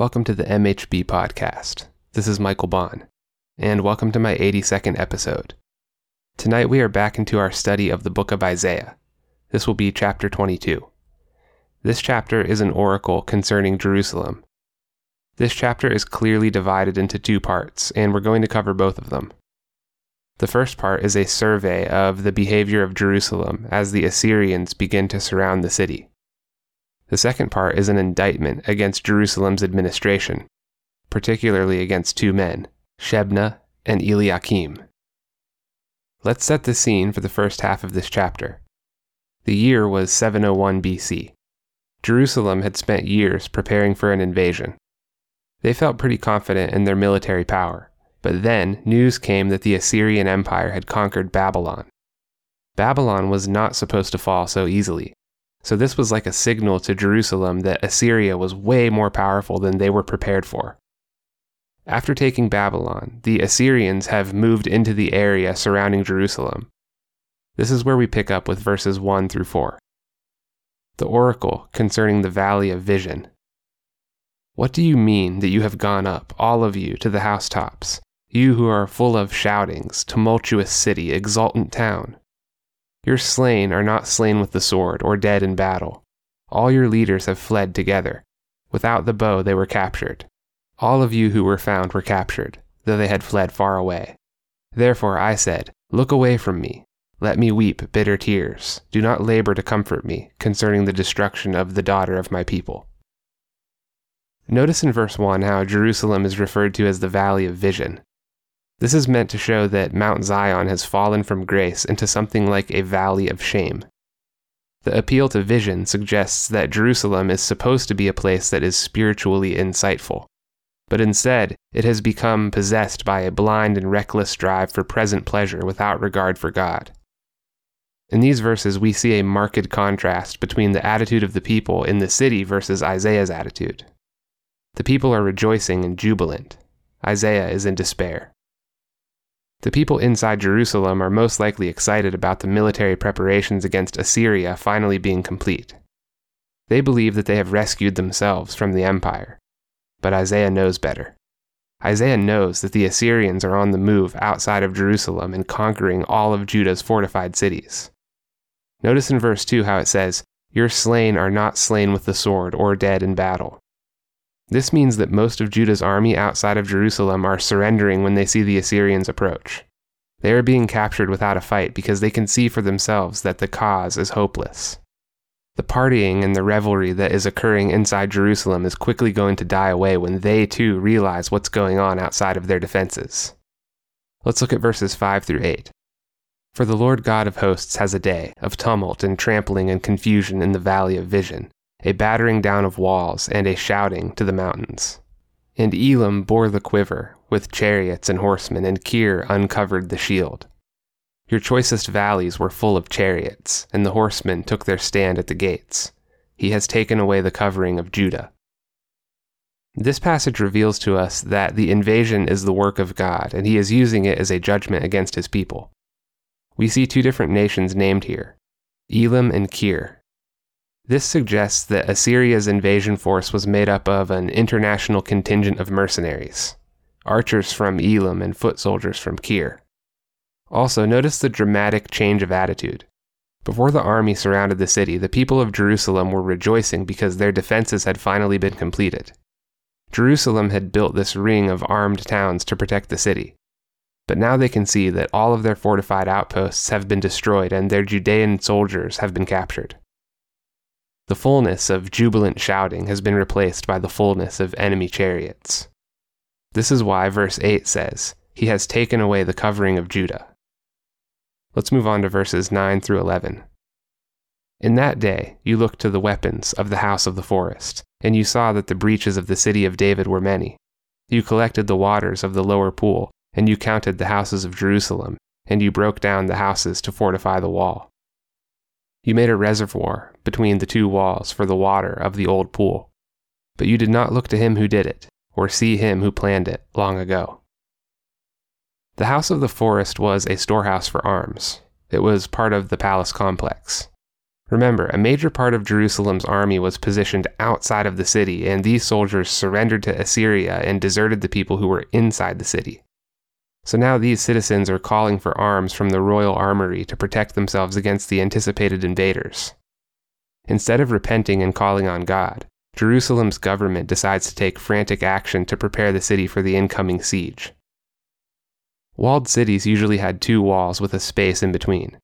Welcome to the MHB podcast. This is Michael Baun, and welcome to my 82nd episode. Tonight we are back into our study of the book of Isaiah. This will be chapter 22. This chapter is an oracle concerning Jerusalem. This chapter is clearly divided into two parts, and we're going to cover both of them. The first part is a survey of the behavior of Jerusalem as the Assyrians begin to surround the city. The second part is an indictment against Jerusalem's administration, particularly against two men, Shebna and Eliakim. Let's set the scene for the first half of this chapter. The year was 701 BC. Jerusalem had spent years preparing for an invasion. They felt pretty confident in their military power, but then news came that the Assyrian Empire had conquered Babylon. Babylon was not supposed to fall so easily, so this was like a signal to Jerusalem that Assyria was way more powerful than they were prepared for. After taking Babylon, the Assyrians have moved into the area surrounding Jerusalem. This is where we pick up with verses 1 through 4. The oracle concerning the valley of vision. What do you mean that you have gone up, all of you, to the housetops, you who are full of shoutings, tumultuous city, exultant town? Your slain are not slain with the sword, or dead in battle. All your leaders have fled together. Without the bow they were captured. All of you who were found were captured, though they had fled far away. Therefore I said, Look away from me. Let me weep bitter tears. Do not labor to comfort me concerning the destruction of the daughter of my people. Notice in verse 1 how Jerusalem is referred to as the Valley of Vision. This is meant to show that Mount Zion has fallen from grace into something like a valley of shame. The appeal to vision suggests that Jerusalem is supposed to be a place that is spiritually insightful, but instead it has become possessed by a blind and reckless drive for present pleasure without regard for God. In these verses, we see a marked contrast between the attitude of the people in the city versus Isaiah's attitude. The people are rejoicing and jubilant. Isaiah is in despair. The people inside Jerusalem are most likely excited about the military preparations against Assyria finally being complete. They believe that they have rescued themselves from the empire. But Isaiah knows better. Isaiah knows that the Assyrians are on the move outside of Jerusalem and conquering all of Judah's fortified cities. Notice in verse 2 how it says, Your slain are not slain with the sword or dead in battle. This means that most of Judah's army outside of Jerusalem are surrendering when they see the Assyrians approach. They are being captured without a fight because they can see for themselves that the cause is hopeless. The partying and the revelry that is occurring inside Jerusalem is quickly going to die away when they too realize what's going on outside of their defenses. Let's look at verses 5 through 8. For the Lord God of hosts has a day of tumult and trampling and confusion in the valley of vision a battering down of walls, and a shouting to the mountains. And Elam bore the quiver, with chariots and horsemen, and Kir uncovered the shield. Your choicest valleys were full of chariots, and the horsemen took their stand at the gates. He has taken away the covering of Judah. This passage reveals to us that the invasion is the work of God, and he is using it as a judgment against his people. We see two different nations named here Elam and Kir, this suggests that Assyria's invasion force was made up of an international contingent of mercenaries, archers from Elam and foot soldiers from Kir. Also, notice the dramatic change of attitude. Before the army surrounded the city, the people of Jerusalem were rejoicing because their defenses had finally been completed. Jerusalem had built this ring of armed towns to protect the city. But now they can see that all of their fortified outposts have been destroyed and their Judean soldiers have been captured. The fullness of jubilant shouting has been replaced by the fullness of enemy chariots. This is why verse 8 says, He has taken away the covering of Judah. Let's move on to verses 9 through 11. In that day you looked to the weapons of the house of the forest, and you saw that the breaches of the city of David were many. You collected the waters of the lower pool, and you counted the houses of Jerusalem, and you broke down the houses to fortify the wall. You made a reservoir between the two walls for the water of the old pool. But you did not look to him who did it, or see him who planned it long ago. The House of the Forest was a storehouse for arms. It was part of the palace complex. Remember, a major part of Jerusalem's army was positioned outside of the city, and these soldiers surrendered to Assyria and deserted the people who were inside the city. So now these citizens are calling for arms from the royal armory to protect themselves against the anticipated invaders. Instead of repenting and calling on God, Jerusalem's government decides to take frantic action to prepare the city for the incoming siege. Walled cities usually had two walls with a space in between.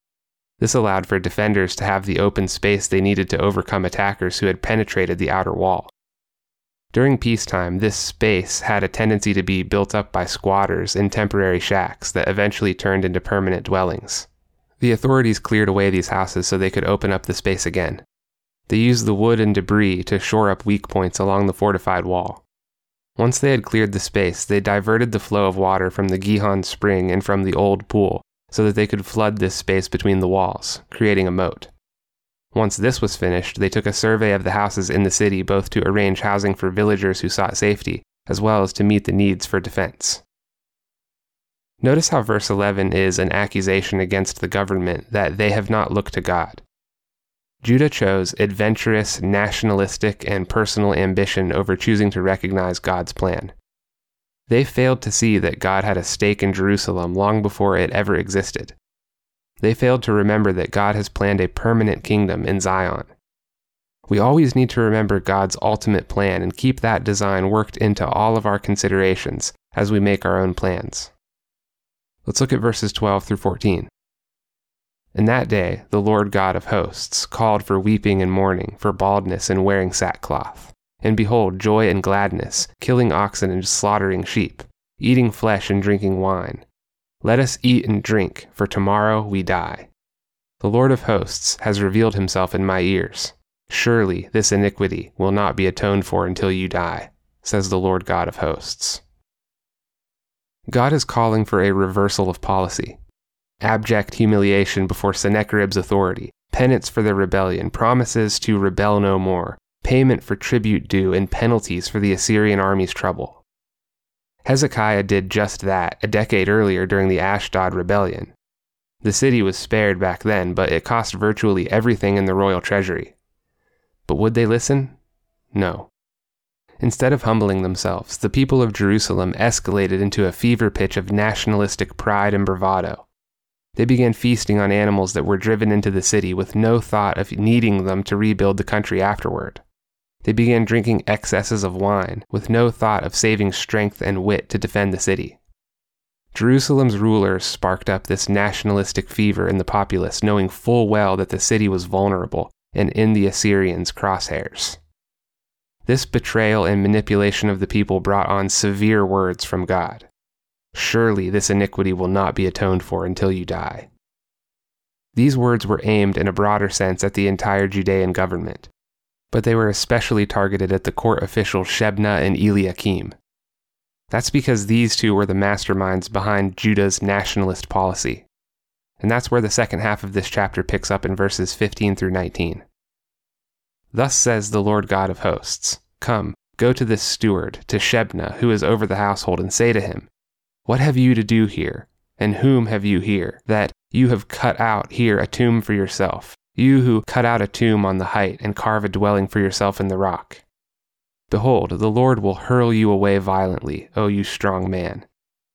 This allowed for defenders to have the open space they needed to overcome attackers who had penetrated the outer wall. During peacetime, this space had a tendency to be built up by squatters in temporary shacks that eventually turned into permanent dwellings. The authorities cleared away these houses so they could open up the space again. They used the wood and debris to shore up weak points along the fortified wall. Once they had cleared the space, they diverted the flow of water from the Gihon spring and from the old pool so that they could flood this space between the walls, creating a moat. Once this was finished, they took a survey of the houses in the city both to arrange housing for villagers who sought safety, as well as to meet the needs for defense. Notice how verse 11 is an accusation against the government that they have not looked to God. Judah chose adventurous, nationalistic, and personal ambition over choosing to recognize God's plan. They failed to see that God had a stake in Jerusalem long before it ever existed. They failed to remember that God has planned a permanent kingdom in Zion. We always need to remember God's ultimate plan and keep that design worked into all of our considerations as we make our own plans. Let's look at verses 12 through 14. In that day, the Lord God of hosts called for weeping and mourning, for baldness and wearing sackcloth. And behold, joy and gladness, killing oxen and slaughtering sheep, eating flesh and drinking wine. Let us eat and drink, for tomorrow we die. The Lord of hosts has revealed himself in my ears. Surely this iniquity will not be atoned for until you die, says the Lord God of hosts. God is calling for a reversal of policy. Abject humiliation before Sennacherib's authority, penance for their rebellion, promises to rebel no more, payment for tribute due, and penalties for the Assyrian army's trouble. Hezekiah did just that a decade earlier during the Ashdod rebellion. The city was spared back then, but it cost virtually everything in the royal treasury. But would they listen? No. Instead of humbling themselves, the people of Jerusalem escalated into a fever pitch of nationalistic pride and bravado. They began feasting on animals that were driven into the city with no thought of needing them to rebuild the country afterward. They began drinking excesses of wine, with no thought of saving strength and wit to defend the city. Jerusalem's rulers sparked up this nationalistic fever in the populace, knowing full well that the city was vulnerable and in the Assyrians' crosshairs. This betrayal and manipulation of the people brought on severe words from God. Surely this iniquity will not be atoned for until you die. These words were aimed in a broader sense at the entire Judean government but they were especially targeted at the court officials Shebna and Eliakim. That's because these two were the masterminds behind Judah's nationalist policy. And that's where the second half of this chapter picks up in verses 15 through 19. Thus says the Lord God of hosts Come, go to this steward, to Shebna, who is over the household, and say to him, What have you to do here? And whom have you here, that you have cut out here a tomb for yourself, you who cut out a tomb on the height and carve a dwelling for yourself in the rock. Behold, the Lord will hurl you away violently, O you strong man.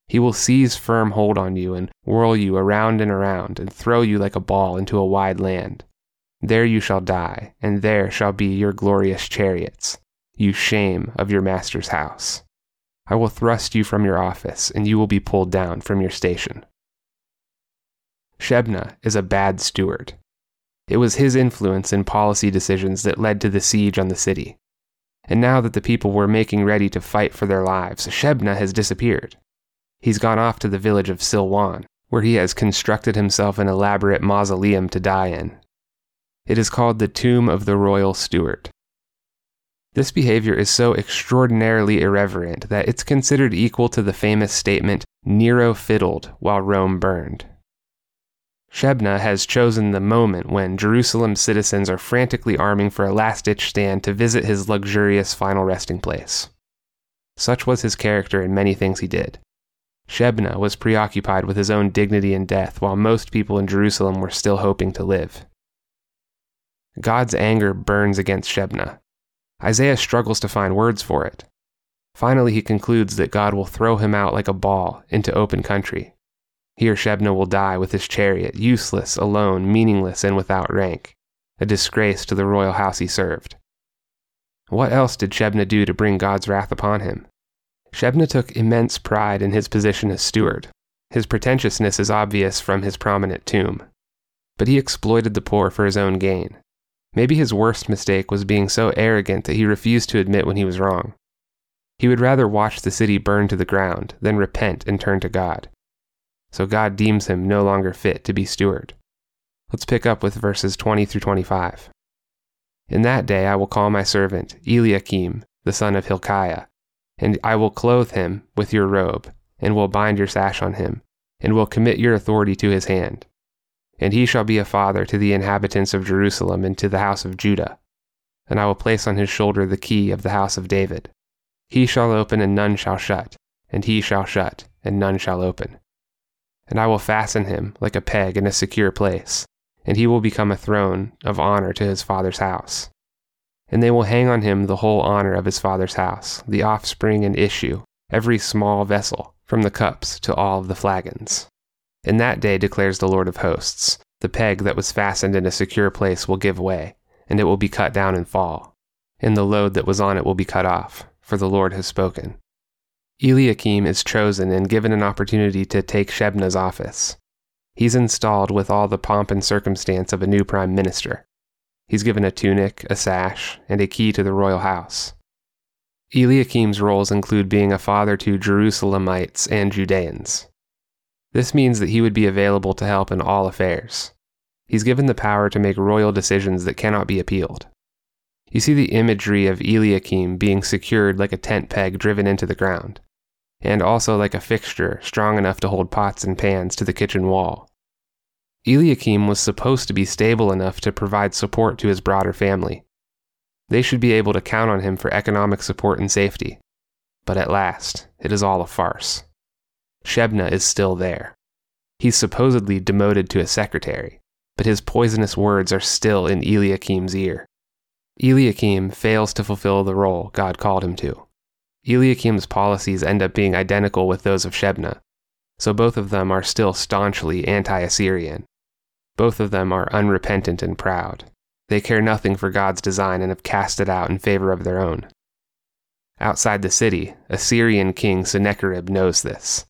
He will seize firm hold on you and whirl you around and around and throw you like a ball into a wide land. There you shall die, and there shall be your glorious chariots, you shame of your master's house. I will thrust you from your office, and you will be pulled down from your station. Shebna is a bad steward. It was his influence and policy decisions that led to the siege on the city. And now that the people were making ready to fight for their lives, Shebna has disappeared. He's gone off to the village of Silwan, where he has constructed himself an elaborate mausoleum to die in. It is called the Tomb of the Royal Steward. This behavior is so extraordinarily irreverent that it's considered equal to the famous statement, Nero fiddled while Rome burned. Shebna has chosen the moment when Jerusalem's citizens are frantically arming for a last ditch stand to visit his luxurious final resting place. Such was his character in many things he did. Shebna was preoccupied with his own dignity and death, while most people in Jerusalem were still hoping to live. God's anger burns against Shebna. Isaiah struggles to find words for it. Finally, he concludes that God will throw him out like a ball into open country. Here, Shebna will die with his chariot, useless, alone, meaningless, and without rank, a disgrace to the royal house he served. What else did Shebna do to bring God's wrath upon him? Shebna took immense pride in his position as steward. His pretentiousness is obvious from his prominent tomb. But he exploited the poor for his own gain. Maybe his worst mistake was being so arrogant that he refused to admit when he was wrong. He would rather watch the city burn to the ground than repent and turn to God. So God deems him no longer fit to be steward. Let's pick up with verses 20 through 25. In that day I will call my servant Eliakim, the son of Hilkiah, and I will clothe him with your robe, and will bind your sash on him, and will commit your authority to his hand. And he shall be a father to the inhabitants of Jerusalem and to the house of Judah. And I will place on his shoulder the key of the house of David. He shall open, and none shall shut, and he shall shut, and none shall open. And I will fasten him like a peg in a secure place and he will become a throne of honor to his father's house. And they will hang on him the whole honor of his father's house, the offspring and issue, every small vessel, from the cups to all of the flagons. In that day declares the Lord of hosts, the peg that was fastened in a secure place will give way, and it will be cut down and fall, and the load that was on it will be cut off, for the Lord has spoken. Eliakim is chosen and given an opportunity to take Shebna's office. He's installed with all the pomp and circumstance of a new prime minister. He's given a tunic, a sash, and a key to the royal house. Eliakim's roles include being a father to Jerusalemites and Judeans. This means that he would be available to help in all affairs. He's given the power to make royal decisions that cannot be appealed. You see the imagery of Eliakim being secured like a tent peg driven into the ground and also like a fixture strong enough to hold pots and pans to the kitchen wall. Eliakim was supposed to be stable enough to provide support to his broader family. They should be able to count on him for economic support and safety. But at last, it is all a farce. Shebna is still there. He's supposedly demoted to a secretary, but his poisonous words are still in Eliakim's ear. Eliakim fails to fulfill the role God called him to. Eliakim's policies end up being identical with those of Shebna, so both of them are still staunchly anti Assyrian. Both of them are unrepentant and proud. They care nothing for God's design and have cast it out in favor of their own. Outside the city, Assyrian king Sennacherib knows this,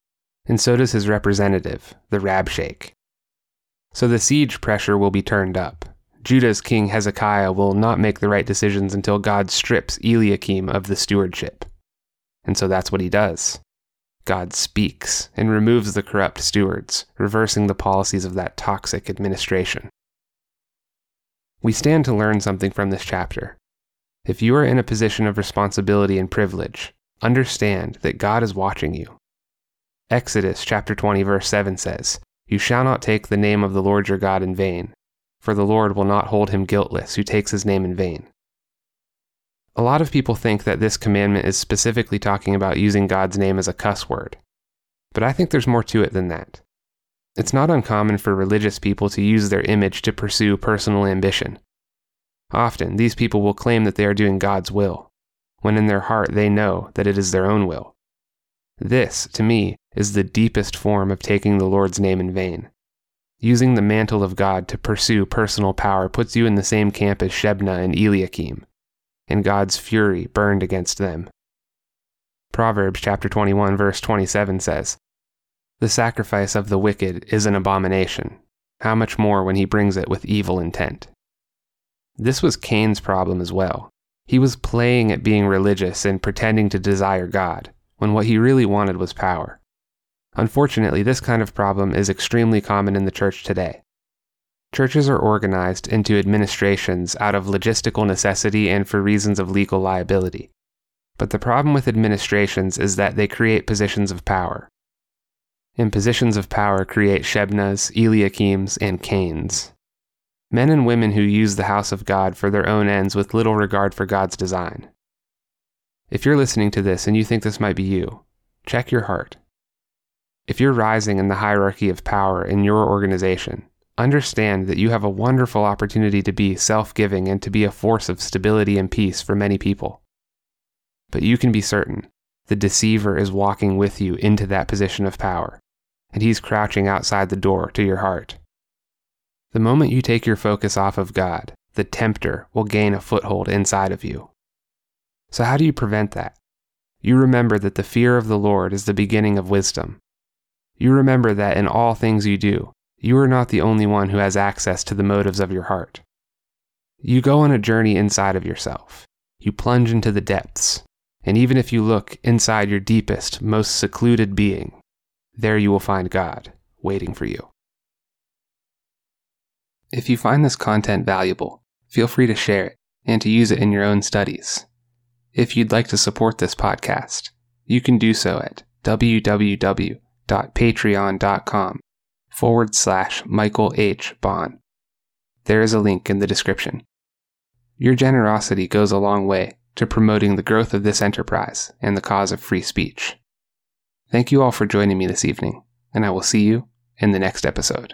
and so does his representative, the Rabshakeh. So the siege pressure will be turned up. Judah's king Hezekiah will not make the right decisions until God strips Eliakim of the stewardship. And so that's what he does. God speaks and removes the corrupt stewards, reversing the policies of that toxic administration. We stand to learn something from this chapter. If you are in a position of responsibility and privilege, understand that God is watching you. Exodus chapter 20 verse 7 says, "You shall not take the name of the Lord your God in vain, for the Lord will not hold him guiltless who takes his name in vain." A lot of people think that this commandment is specifically talking about using God's name as a cuss word. But I think there's more to it than that. It's not uncommon for religious people to use their image to pursue personal ambition. Often, these people will claim that they are doing God's will, when in their heart they know that it is their own will. This, to me, is the deepest form of taking the Lord's name in vain. Using the mantle of God to pursue personal power puts you in the same camp as Shebna and Eliakim and God's fury burned against them. Proverbs chapter 21 verse 27 says, The sacrifice of the wicked is an abomination. How much more when he brings it with evil intent? This was Cain's problem as well. He was playing at being religious and pretending to desire God, when what he really wanted was power. Unfortunately, this kind of problem is extremely common in the church today. Churches are organized into administrations out of logistical necessity and for reasons of legal liability. But the problem with administrations is that they create positions of power. And positions of power create Shebnas, Eliakims, and Cains. Men and women who use the house of God for their own ends with little regard for God's design. If you're listening to this and you think this might be you, check your heart. If you're rising in the hierarchy of power in your organization, understand that you have a wonderful opportunity to be self giving and to be a force of stability and peace for many people. But you can be certain the deceiver is walking with you into that position of power, and he's crouching outside the door to your heart. The moment you take your focus off of God, the tempter will gain a foothold inside of you. So, how do you prevent that? You remember that the fear of the Lord is the beginning of wisdom. You remember that in all things you do, you are not the only one who has access to the motives of your heart. You go on a journey inside of yourself. You plunge into the depths. And even if you look inside your deepest, most secluded being, there you will find God waiting for you. If you find this content valuable, feel free to share it and to use it in your own studies. If you'd like to support this podcast, you can do so at www.patreon.com forward slash Michael H. Baun. There is a link in the description. Your generosity goes a long way to promoting the growth of this enterprise and the cause of free speech. Thank you all for joining me this evening, and I will see you in the next episode.